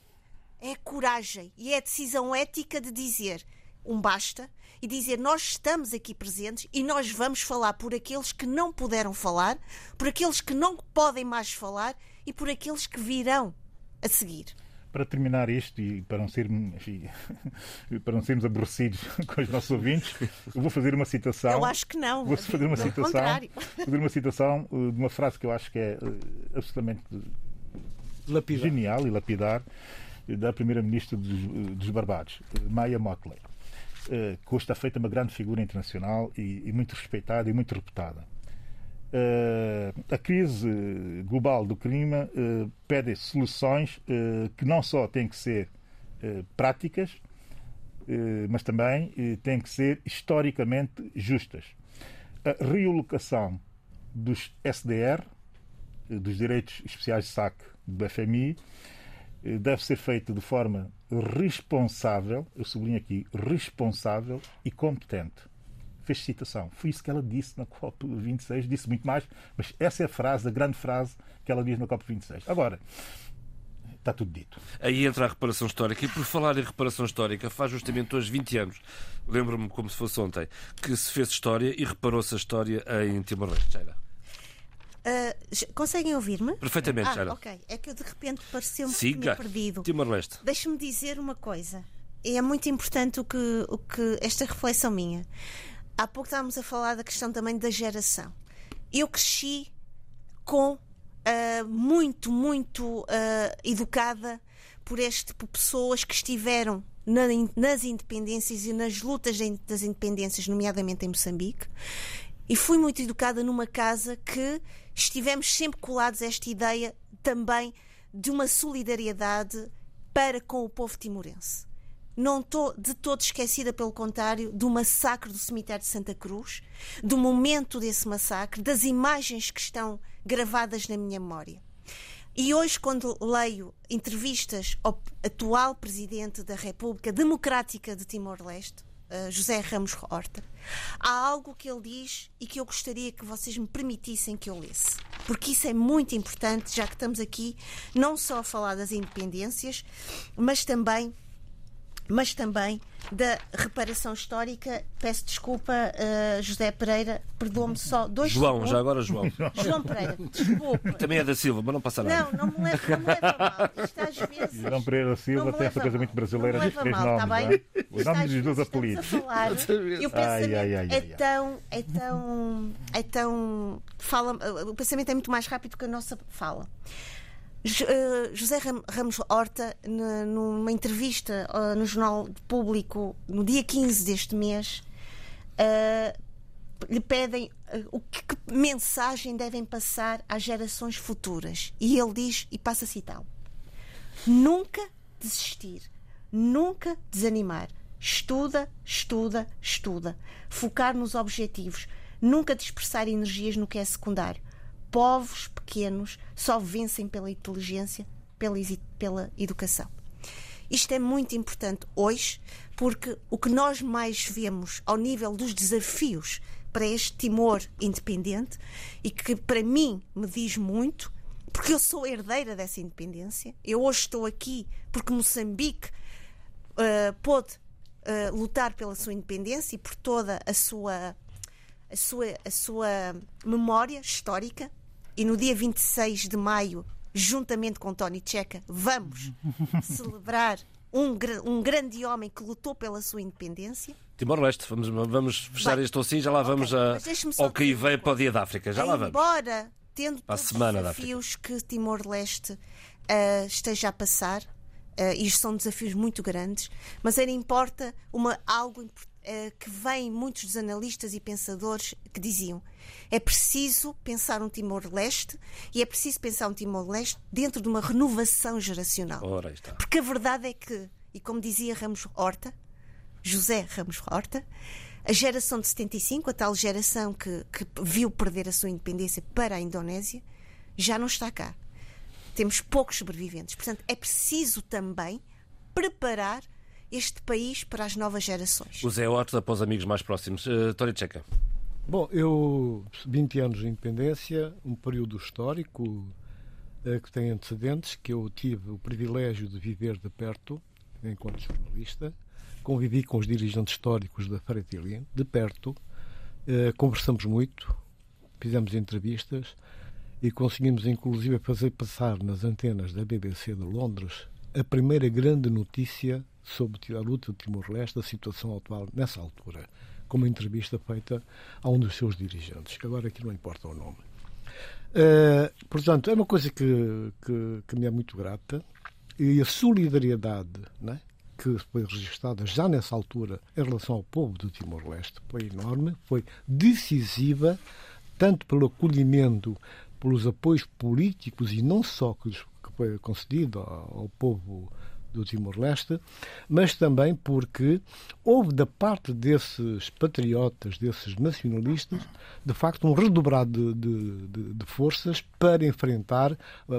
é a coragem e é a decisão ética de dizer um basta e dizer nós estamos aqui presentes e nós vamos falar por aqueles que não puderam falar, por aqueles que não podem mais falar e por aqueles que virão a seguir. Para terminar isto e para não, ser, enfim, para não sermos aborrecidos com os nossos ouvintes, eu vou fazer uma citação. Eu acho que não. Vou fazer uma citação. Fazer uma citação eh, de uma frase que eu acho que é eh, absolutamente lapidar. genial e lapidar da primeira-ministra dos, dos Barbados, Maya Motley. Eh, que hoje está feita uma grande figura internacional e, e muito respeitada e muito reputada. Uh, a crise global do clima uh, pede soluções uh, que não só têm que ser práticas, mas também têm que ser historicamente justas. A realocação dos SDR, dos direitos especiais de saque do FMI, deve ser feita de forma responsável, eu sublinho aqui, responsável e competente. Fez citação. Foi isso que ela disse na COP26, disse muito mais, mas essa é a frase, a grande frase que ela diz na COP26. Agora, está tudo dito. Aí entra a reparação histórica. E por falar em reparação histórica, faz justamente hoje 20 anos, lembro-me como se fosse ontem, que se fez história e reparou-se a história em Timor-Leste. Uh, conseguem ouvir-me? Perfeitamente, ah, ok. É que eu de repente pareceu-me que tinha perdido. Timor-Leste. Deixa-me dizer uma coisa. É muito importante o que, o que esta reflexão minha. Há pouco estávamos a falar da questão também da geração. Eu cresci com uh, muito, muito uh, educada por este por pessoas que estiveram na, nas independências e nas lutas das independências, nomeadamente em Moçambique, e fui muito educada numa casa que estivemos sempre colados a esta ideia também de uma solidariedade para com o povo timorense. não estou de todo esquecida, pelo contrário, do massacre do cemitério de Santa Cruz, do momento desse massacre, das imagens que estão gravadas na minha memória. E hoje, quando leio entrevistas ao atual presidente da República Democrática de Timor-Leste, uh, José Ramos Horta, há algo que ele diz e que eu gostaria que vocês me permitissem que eu lesse. Porque isso é muito importante, já que estamos aqui não só a falar das independências, mas também mas também da reparação histórica. Peço desculpa, uh, José Pereira, perdoa-me só dois João, segundos. já agora João. João Pereira, desculpa. Também é da Silva, mas não passa nada. Não, não me leva, não me leva mal. Isto às vezes. João Pereira da Silva tem essa coisa muito brasileira dos três mal, nomes. Tá bem? É? Os nomes dos dois apelidos. Falar, e o pensamento ai, ai, ai, é tão. É tão. É tão. Fala, o pensamento é muito mais rápido que a nossa fala. Eh, José Ramos Horta, numa entrevista eh, no Jornal Público no dia 15 deste mês, eh, lhe pedem o que, mensagem devem passar às gerações futuras. E ele diz, e passa a citá-lo: Nunca desistir, nunca desanimar. Estuda, estuda, estuda. Focar nos objetivos. Nunca dispersar energias no que é secundário povos pequenos só vencem pela inteligência, pela, pela educação. Isto é muito importante hoje, porque o que nós mais vemos ao nível dos desafios para este Timor independente e que para mim me diz muito, porque eu sou herdeira dessa independência. Eu hoje estou aqui porque Moçambique uh, pôde uh, lutar pela sua independência e por toda a sua, a sua, a sua memória histórica e no dia 26 de maio, juntamente com Tony Checa, vamos celebrar um, um grande homem que lutou pela sua independência. Timor-Leste, vamos, vamos fechar Bem, isto assim, já lá okay, vamos a, ao que aí vem para o dia da África, já lá vamos. Embora tendo a semana os desafios que Timor-Leste uh, esteja a passar, uh, isto são desafios muito grandes, mas ainda importa uma, algo eh, que vem muitos dos analistas e pensadores que diziam é preciso pensar um Timor-Leste e é preciso pensar um Timor-Leste dentro de uma renovação geracional. Porque a verdade é que, e como dizia Ramos Horta, José Ramos Horta, a geração de 75, a tal geração que, que viu perder a sua independência para a Indonésia, já não está cá. Temos poucos sobreviventes. Portanto, é preciso também preparar este país para as novas gerações. O Zé Horta para os amigos mais próximos. Uh, Tória Tcheca. Bom, eu, 20 anos de independência, um período histórico uh, que tem antecedentes, que eu tive o privilégio de viver de perto, enquanto jornalista. Convivi com os dirigentes históricos da Fretilin, de perto. Uh, conversamos muito, fizemos entrevistas e conseguimos, inclusive, fazer passar nas antenas da BBC de Londres a primeira grande notícia sobre a luta de Timor-Leste, a situação atual nessa altura, com uma entrevista feita a um dos seus dirigentes, que agora aqui não importa o nome. Uh, portanto, é uma coisa que, que, que, me é muito grata e a solidariedade né, que foi registrada já nessa altura em relação ao povo do Timor-Leste foi enorme, foi decisiva, tanto pelo acolhimento, pelos apoios políticos e não só que, que foi concedido ao, povo do Timor-Leste, mas também porque houve da parte desses patriotas, desses nacionalistas, de facto um redobrado de, de, de forças para enfrentar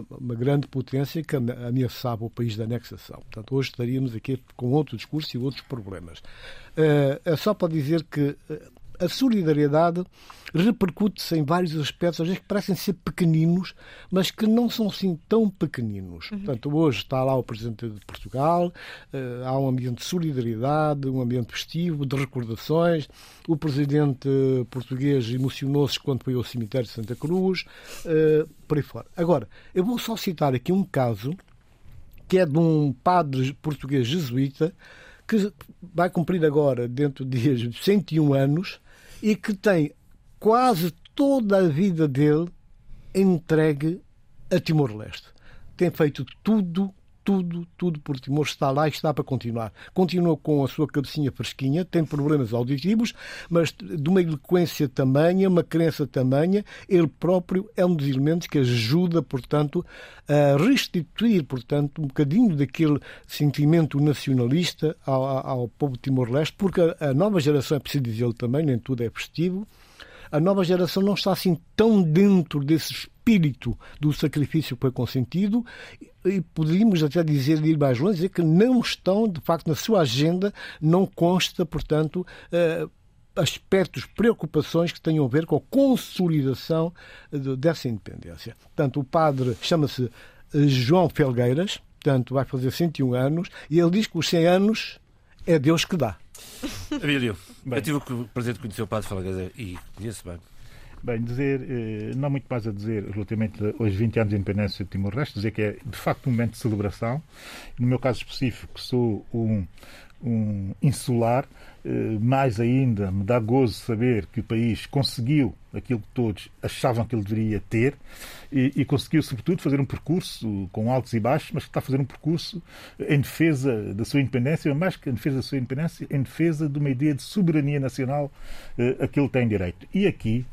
uma grande potência que ameaçava o país da anexação. Portanto, hoje estaríamos aqui com outro discurso e outros problemas. É só para dizer que eh, a solidariedade repercute-se em vários aspectos, às vezes que parecem ser pequeninos, mas que não são assim tão pequeninos. Uhum. Portanto, hoje está lá o Presidente de Portugal, uh, há um ambiente de solidariedade, um ambiente festivo, de recordações. O Presidente português emocionou-se quando foi ao cemitério de Santa Cruz, uh, por aí fora. Agora, eu vou só citar aqui um caso que é de um padre português jesuíta que vai cumprir agora, dentro de dias, 101 anos e que tem quase toda a vida dele entregue a Timor-Leste. Tem feito tudo tudo, tudo por Timor está lá e está para continuar. Continua com a sua cabecinha fresquinha, tem problemas auditivos, mas de uma eloquência tamanha, uma crença tamanha, ele próprio é um dos elementos que ajuda, portanto, a restituir, portanto, um bocadinho daquele sentimento nacionalista ao, ao povo Timor-Leste, porque a, a nova geração, é preciso dizer também, nem tudo é festivo, a nova geração não está assim tão dentro desse espírito do sacrifício que foi consentido e poderíamos até dizer, ir mais longe, dizer que não estão, de facto, na sua agenda, não consta, portanto, uh, aspectos, preocupações que tenham a ver com a consolidação dessa independência. Portanto, o padre chama-se eh, João Felgueiras, portanto, vai fazer 101 anos, e ele diz que os 100 anos é Deus que dá. Abílio, eu tive o prazer de conhecer o Padre Falgueza e conheço bem. Bem, dizer, eh, não muito mais a dizer relativamente aos 20 anos de independência de Timor-Leste, dizer que é de facto um momento de celebração. No meu caso específico, sou um, um insular, eh, mais ainda me dá gozo saber que o país conseguiu aquilo que todos achavam que ele deveria ter e, e, conseguiu, sobretudo, fazer um percurso com altos e baixos, mas que está a fazer um percurso em defesa da sua independência, mais que em defesa da sua independência, em defesa de uma ideia de soberania nacional eh, a que ele tem direito. E aqui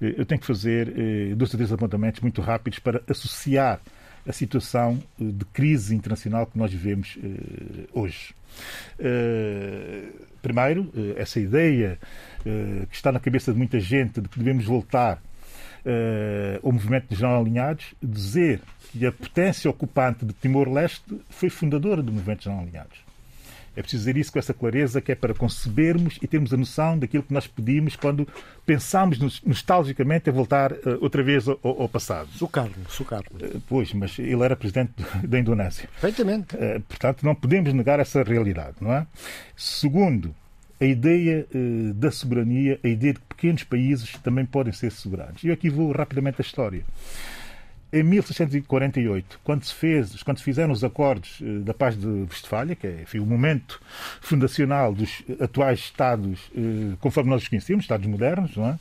eh, eu tenho que fazer dois ou três apontamentos muito rápidos para associar a situação de crise internacional que nós vivemos hoje. Uh, primeiro, essa ideia que está na cabeça de muita gente de que devemos voltar ao movimento de General Alinhados, dizer que a potência ocupante de Timor-Leste foi fundadora do movimento de General Alinhados. É preciso dizer isso com essa clareza, que é para concebermos e termos a noção daquilo que nós pedimos quando pensamos nostalgicamente em voltar uh, outra vez ao, ao passado. Sukarno, Sukarno. Uh, pois, mas ele era presidente da Indonésia. Perfeitamente. Uh, portanto, não podemos negar essa realidade, não é? Segundo, a ideia da soberania, a ideia de que pequenos países também podem ser soberanos. E eu aqui vou rapidamente à história em 1648, quando se, fez, quando se fizeram os acordos eh, da Paz de Westfália, que é enfim, o momento fundacional dos atuais Estados, eh, conforme nós os conhecemos, Estados modernos, é?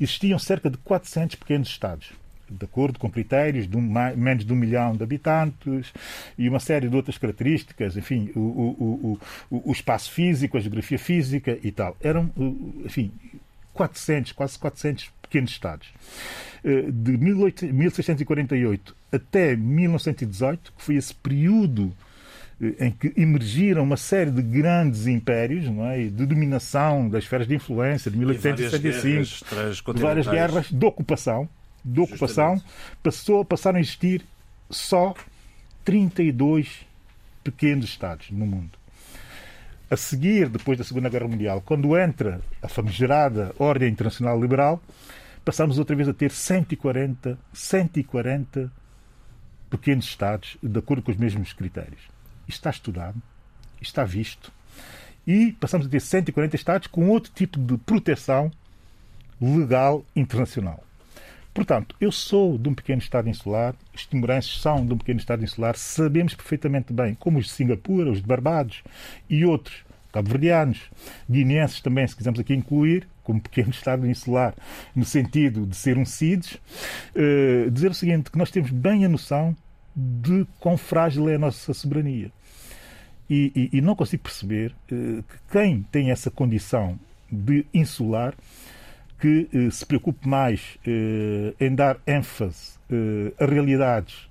existiam cerca de 400 pequenos Estados de acordo com critérios de um, menos de um milhão de habitantes e uma série de outras características, enfim, o, o, o, o espaço físico, a geografia física e tal. Eram, enfim, 400, quase 400 pequenos Estados. Eh, de 1648 até 1918, que foi esse período eh, em que emergiram uma série de grandes impérios não é? de dominação das esferas de influência de 1865, várias, várias guerras de ocupação, de ocupação passou, passaram a existir só 32 pequenos Estados no mundo. A seguir, depois da Segunda Guerra Mundial, quando entra a famigerada Ordem Internacional Liberal, passamos outra vez a ter 140, 140 pequenos Estados de acordo com os mesmos critérios. Isto está estudado, está visto. E passamos a ter 140 Estados com outro tipo de proteção legal internacional. Portanto, eu sou de um pequeno Estado insular, os timorenses são de um pequeno Estado insular, sabemos perfeitamente bem, como os de Singapura, os de Barbados e outros, cabo-verdianos, guineenses também, se quisermos aqui incluir, como pequeno Estado insular, no sentido de ser um CIDES, uh, dizer o seguinte, que nós temos bem a noção de quão frágil é a nossa soberania. E, e, e não consigo perceber uh, que quem tem essa condição de insular que uh, se preocupe mais em dar ênfase a realidades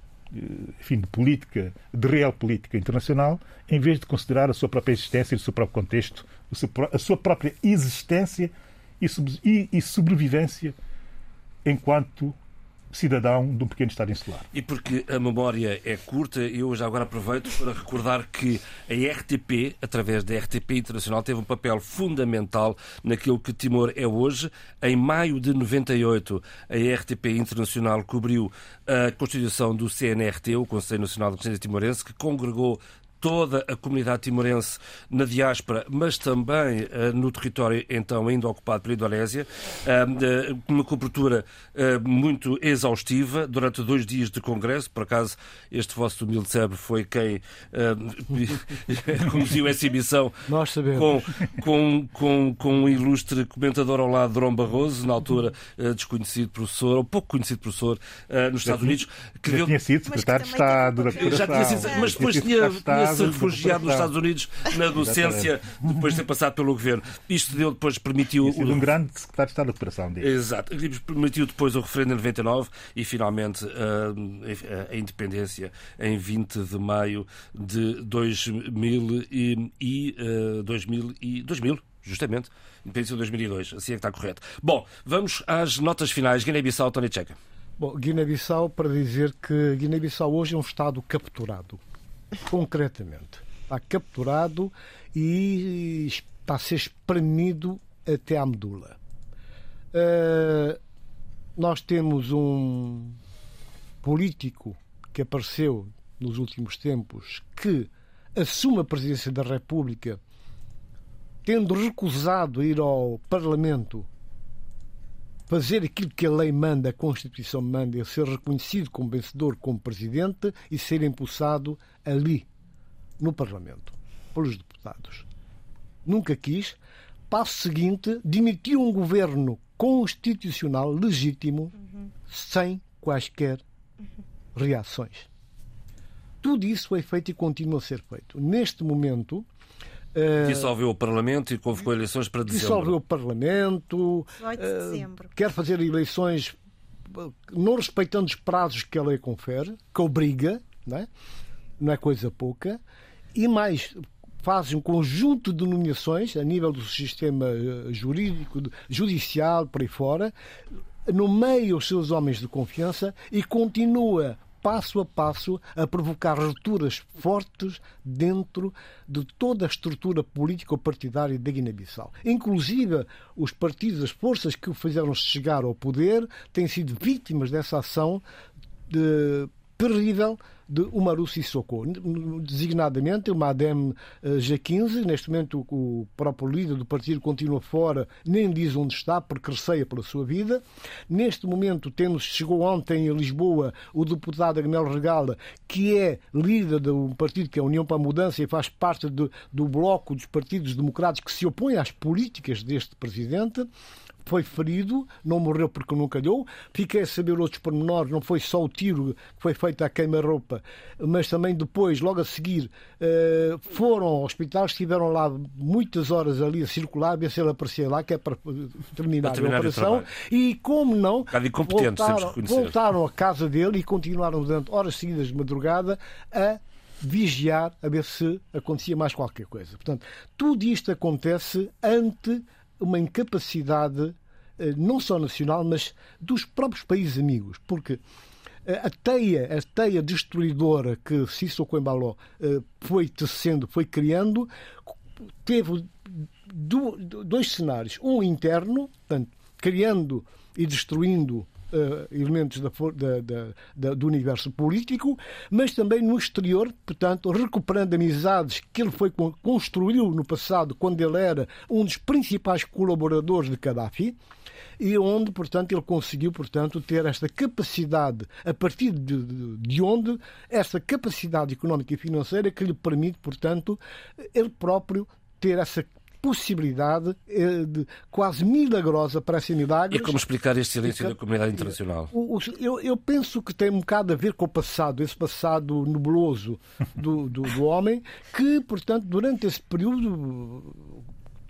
enfim, de política, de real política internacional, em vez de considerar a sua própria existência, o seu próprio contexto, a sua própria existência e sobrevivência enquanto cidadão de um pequeno Estado insular. E porque a memória é curta, eu já agora aproveito para recordar que a RTP, através da RTP Internacional, teve um papel fundamental naquilo que Timor é hoje. Em maio de 98, a RTP Internacional cobriu a constituição do CNRT, o Conselho Nacional de Resistência Timorense, que congregou toda a comunidade timorense na diáspora, mas também no território então ainda ocupado pela Indonésia. Uma cobertura muito exaustiva durante dois dias de congresso. Por acaso, este vosso humilde cérebro foi quem conduziu essa emissão com, com, com, com um ilustre comentador ao lado, Dom Barroso, na altura desconhecido professor, ou pouco conhecido professor nos Estados Unidos. Que já deu... tinha sido secretário de Estado da Já tinha sido, mas depois tinha, tinha se refugiado nos Estados Unidos na docência, depois de ter passado pelo governo. Isto deu, depois permitiu. O... um grande secretário de Estado da Cooperação dele. Exato. Permitiu depois o referendo em 99 e finalmente a, a independência em 20 de maio de 2000 e, e uh, 2000 e 2000 justamente, independência de 2002, assim é que está correto. Bom, vamos às notas finais. Guiné-Bissau, Tony Checa. Bom, Guiné-Bissau, para dizer que Guiné-Bissau hoje é um Estado capturado, concretamente. Está capturado e está a ser espremido até à medula. Uh, nós temos um político que apareceu nos últimos tempos que assume a presidência da República tendo recusado ir ao Parlamento fazer aquilo que a lei manda, a Constituição manda, é ser reconhecido como vencedor, como presidente e ser impulsado ali, no Parlamento, pelos deputados. Nunca quis. Passo seguinte, demitiu um governo constitucional legítimo, uhum. sem quaisquer reações. Tudo isso foi feito e continua a ser feito. Neste momento, dissolveu o Parlamento e convocou eleições para dezembro. Dissolveu o Parlamento. 18 de eh, dezembro. quer fazer eleições não respeitando os prazos que a lei confere, que obriga, não é, não é coisa pouca. E mais, faz um conjunto de nomeações a nível do sistema eh, jurídico, judicial, por aí fora, nomeia os seus homens de confiança e continua passo a passo a provocar rupturas fortes dentro de toda a estrutura político-partidária da Guiné-Bissau. Inclusive, os partidos, as forças que o fizeram chegar ao poder têm sido vítimas dessa ação de, terrível de Umaru Sissoko, designadamente o Madem eh, G15. Neste momento, o próprio líder do partido continua fora, nem diz onde está, porque receia pela sua vida. Neste momento, temos, chegou ontem a Lisboa o deputado Agnel Regala, que é líder de um partido que é a União para a Mudança e faz parte do, do bloco dos partidos democráticos que se opõem às políticas deste presidente foi ferido, não morreu porque não calhou. Fiquei a saber outros pormenores, não foi só o tiro que foi feito à queima-roupa, mas também depois, logo a seguir, eh, foram ao hospital, estiveram lá muitas horas ali a circular, a ver se ele aparecia lá, que é para terminar, para terminar a operação. E como não, voltaram, voltaram à casa dele e continuaram durante horas seguidas de madrugada a vigiar a ver se acontecia mais qualquer coisa. Portanto, tudo isto acontece ante uma incapacidade eh, não só nacional, mas dos próprios países amigos, porque eh, a teia, a teia destruidora que Sissoko Embalo eh, foi tecendo, foi criando, teve dois cenários. Um interno, portanto, criando e destruindo elementos da, da, da, do universo político, mas também no exterior, portanto, recuperando amizades que ele foi construiu no passado, quando ele era um dos principais colaboradores de Gaddafi e onde, portanto, ele conseguiu, portanto, ter esta capacidade, a partir de, de, de, onde essa capacidade económica e financeira que lhe permite, portanto, ele próprio ter essa possibilidade eh, de quase milagrosa, parece milagre. E como explicar este silêncio da comunidade internacional? Eu, eu, penso que tem um bocado a ver com o passado, esse passado nebuloso do, do, do homem, que, portanto, durante esse período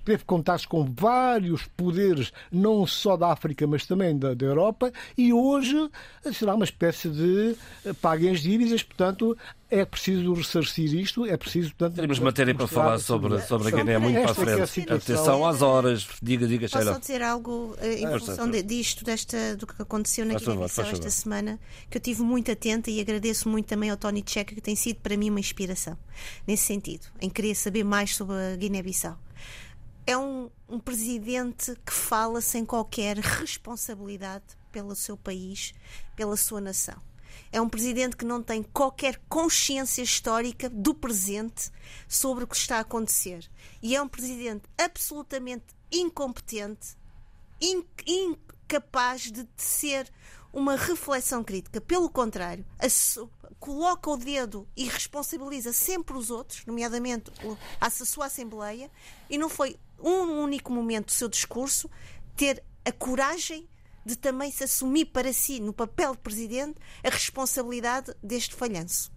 teve contatos com vários poderes, não só da África, mas também da, da Europa, e hoje será uma espécie de eh, paguem as dívidas, portanto, é preciso ressarcir isto, é preciso, portanto... Teremos matéria para falar sobre, sobre a Guiné muito para a frente. É Atenção às horas, diga, diga, Sheila. Posso só dizer algo eh, em função de, disto, desta, do que aconteceu na Guiné-Bissau esta semana, que eu tive muito atenta e agradeço muito também ao Tony Checa, que tem sido para mim uma inspiração, nesse sentido, em querer saber mais sobre a Guiné-Bissau é um, um presidente que fala sem qualquer responsabilidade pelo seu país, pela sua nação. é um presidente que não tem qualquer consciência histórica do presente sobre o que está a acontecer. E é um presidente absolutamente incompetente, incapaz de ser uma reflexão crítica. Pelo contrário, coloca o dedo e responsabiliza sempre os outros, nomeadamente a sua Assembleia, e não foi um único momento do seu discurso ter a coragem de também se assumir para si, no papel de presidente, a responsabilidade deste falhanço.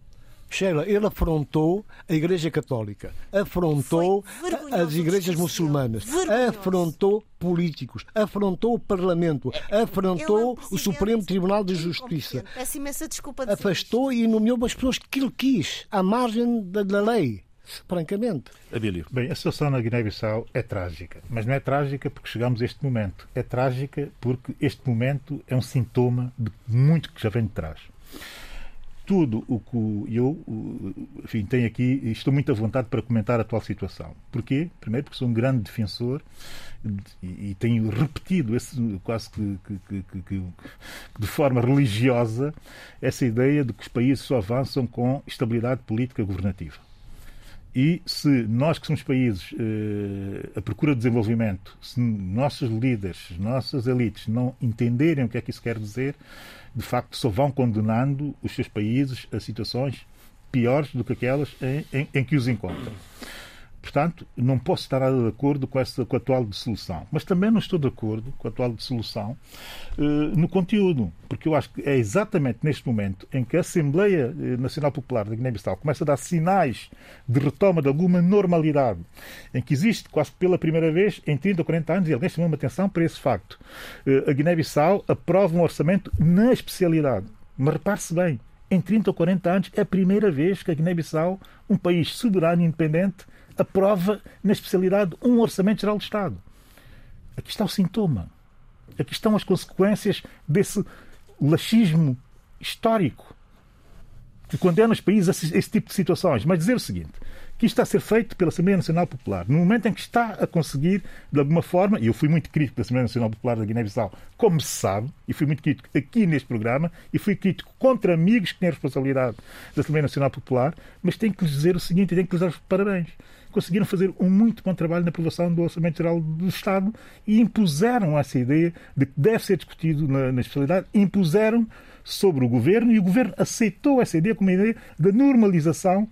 Sheila, ele afrontou a Igreja Católica, afrontou as igrejas muçulmanas, afrontou políticos, afrontou o Parlamento, é, afrontou é o Supremo Tribunal de Justiça. Peço imensa desculpa. De afastou e nomeou as pessoas que ele quis, à margem da, da lei francamente. Abílio. Bem, a situação na Guiné-Bissau é trágica, mas não é trágica porque chegamos a este momento. É trágica porque este momento é um sintoma de muito que já vem de trás tudo o que eu enfim, tenho aqui, estou muito à vontade para comentar a atual situação. Porquê? Primeiro porque sou um grande defensor e, e tenho repetido esse, quase que, que, que, que, de forma religiosa essa ideia de que os países só avançam com estabilidade política governativa. E se nós que somos países eh, a procura de desenvolvimento, se nossos líderes, nossas elites não entenderem o que é que isso quer dizer, de facto só vão condenando os seus países a situações piores do que aquelas em, em, em que os encontram. Portanto, não posso estar de acordo com, essa, com a atual dissolução. Mas também não estou de acordo com a atual dissolução uh, no conteúdo, porque eu acho que é exatamente neste momento em que a Assembleia eh, Nacional Popular da Guiné-Bissau começa a dar sinais de retoma de alguma normalidade, em que existe quase pela primeira vez em 30 ou 40 anos, e alguém chamou atenção para esse facto, uh, a Guiné-Bissau aprova um orçamento na especialidade. Mas repare-se bem, em 30 ou 40 anos é a primeira vez que a Guiné-Bissau, um país soberano e independente, aprova na especialidade um Orçamento Geral do Estado. Aqui está o sintoma. Aqui estão as consequências desse laxismo histórico que condena os países a esse tipo de situações. Mas dizer o seguinte: que isto está a ser feito pela Assembleia Nacional Popular, no momento em que está a conseguir, de alguma forma, e eu fui muito crítico da Assembleia Nacional Popular da Guiné-Bissau, como se sabe, e fui muito crítico aqui neste programa, e fui crítico contra amigos que têm a responsabilidade da Assembleia Nacional Popular, mas tenho que lhes dizer o seguinte, e tenho que lhes dar os parabéns. Conseguiram fazer um muito bom trabalho na aprovação do Orçamento Geral do Estado e impuseram essa ideia de que deve ser discutido na, na especialidade, impuseram sobre o governo e o governo aceitou essa ideia como uma ideia da normalização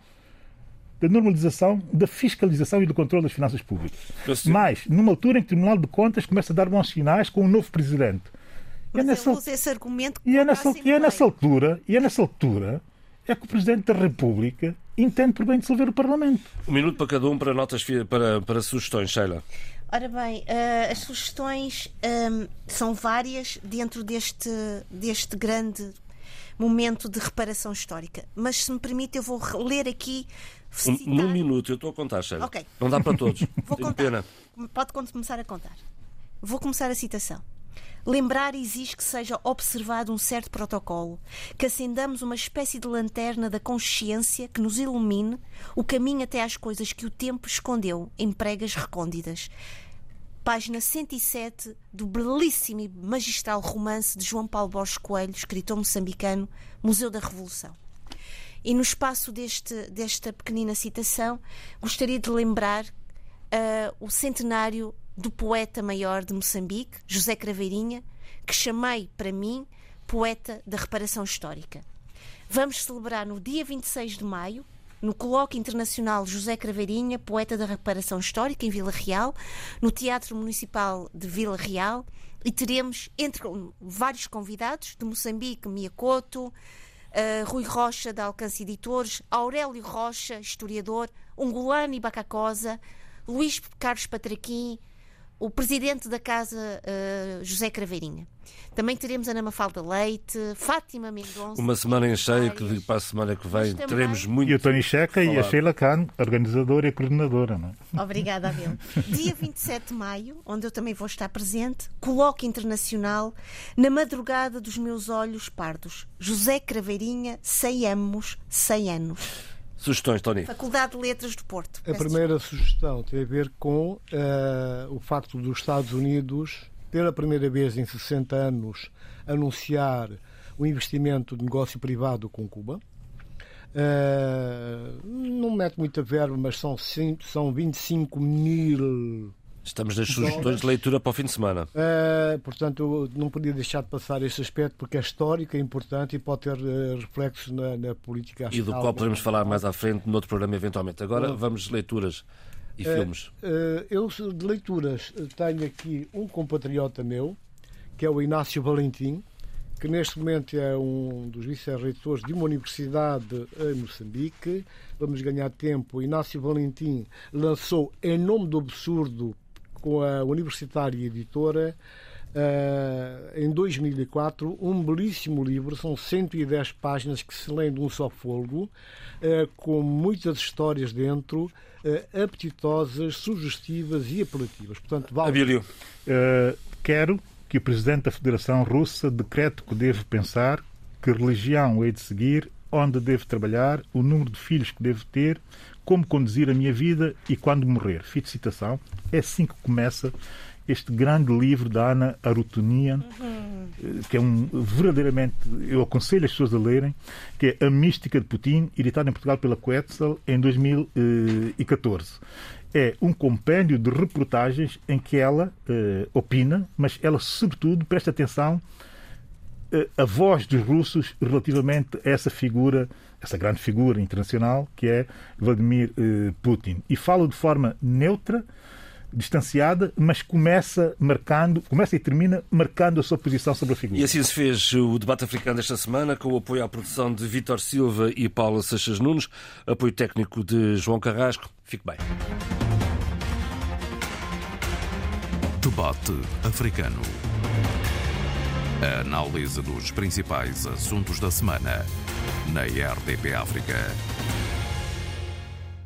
da normalização, da fiscalização e do controle das finanças públicas. Mas, numa altura em que o Tribunal de Contas começa a dar bons sinais com um novo presidente. E é nessa, esse argumento e é nessa, e é nessa altura, e é nessa altura é que o Presidente da República entende por bem dissolver o Parlamento. Um minuto para cada um para notas para, para sugestões, Sheila. Ora bem, uh, as sugestões um, ehm, são várias dentro deste, deste grande momento de reparação histórica. Mas se me permite, eu vou ler aqui um, num minuto, eu estou a contar, Sheila. Okay. Não dá para todos. Vou Tenho contar. pena. Pode começar a contar. Vou começar a citação. Lembrar exige que seja observado um certo protocolo, que acendamos uma espécie de lanterna da consciência que nos ilumine o caminho até às coisas que o tempo escondeu em pregas recônditas. Página 107 do belíssimo e magistral romance de João Paulo Borges Coelho, escritor moçambicano, Museu da Revolução. E no espaço deste, desta pequenina citação, gostaria de lembrar uh, o centenário do poeta maior de Moçambique, José Craveirinha, que chamei para mim poeta da reparação histórica. Vamos celebrar no dia 26 de maio, no Colóquio Internacional José Craveirinha, poeta da reparação histórica, em Vila Real, no Teatro Municipal de Vila Real, e teremos, entre vários convidados, de Moçambique, Miacoto, uh, Rui Rocha, da Alcance Editores, Aurélio Rocha, historiador, Ungulano e Bacacosa, Luís Carlos Patraquim, o presidente da casa uh, José Craveirinha. Também teremos Ana Mafalda Leite, Fátima Mendonça. Uma semana em cheio que para a semana que vem teremos muito. E o Tony Checa e a Sheila Khan, organizadora e coordenadora. Não é? Obrigada, Abel. Dia 27 de maio, onde eu também vou estar presente, colóquio internacional na madrugada dos meus olhos pardos. José Craveirinha, 100 anos, 100 anos. Sugestões, Tony. Faculdade de Letras do Porto. A primeira sugestão tem a ver com uh, o facto dos Estados Unidos, pela primeira vez em 60 anos, anunciar o investimento de negócio privado com Cuba. Uh, não mete muita verba, mas são, são 25 mil Estamos nas sugestões de leitura para o fim de semana. Uh, portanto, não podia deixar de passar este aspecto porque é histórico, é importante e pode ter uh, reflexos na, na política. E do qual podemos falar mais à frente no outro programa, eventualmente. Agora uh, vamos de leituras e filmes. eu, de leituras, tenho aqui um compatriota meu, que é o Inácio Valentim, que neste momento é um dos vice-reitores de uma universidade em Moçambique. Vamos ganhar tempo. Inácio Valentim lançou Em Nome do Absurdo com a Universitária Editora uh, em 2004 um belíssimo livro, são 110 páginas que se lêem de um só fôlego, uh, com muitas histórias dentro, uh, apetitosas, sugestivas e apelativas. Portanto, vale... quero que o Presidente da Federação Russa decrete que devo pensar, que religião hei de seguir, onde devo trabalhar, o número de filhos que devo ter, como conduzir a minha vida e quando morrer. Fim de citação. É assim que começa este grande livro da Ana Arutunian, uhum. que é um verdadeiramente, eu aconselho as pessoas a lerem, que é A Mística de Putin, editado em Portugal pela Quetzal em 2014. É um compêndio de reportagens em que ela uh, opina, mas ela, sobretudo, presta atenção uh, a voz dos russos relativamente a essa figura essa grande figura internacional que é Vladimir uh, Putin. E fala de forma neutra, distanciada, mas começa marcando, começa e termina marcando a sua posição sobre a figura. E assim se fez o debate africano desta semana, com o apoio à produção de Vítor Silva e Paula Seixas Nunes, apoio técnico de João Carrasco. Fique bem. Debate africano. A análise dos principais assuntos da semana na RDP África.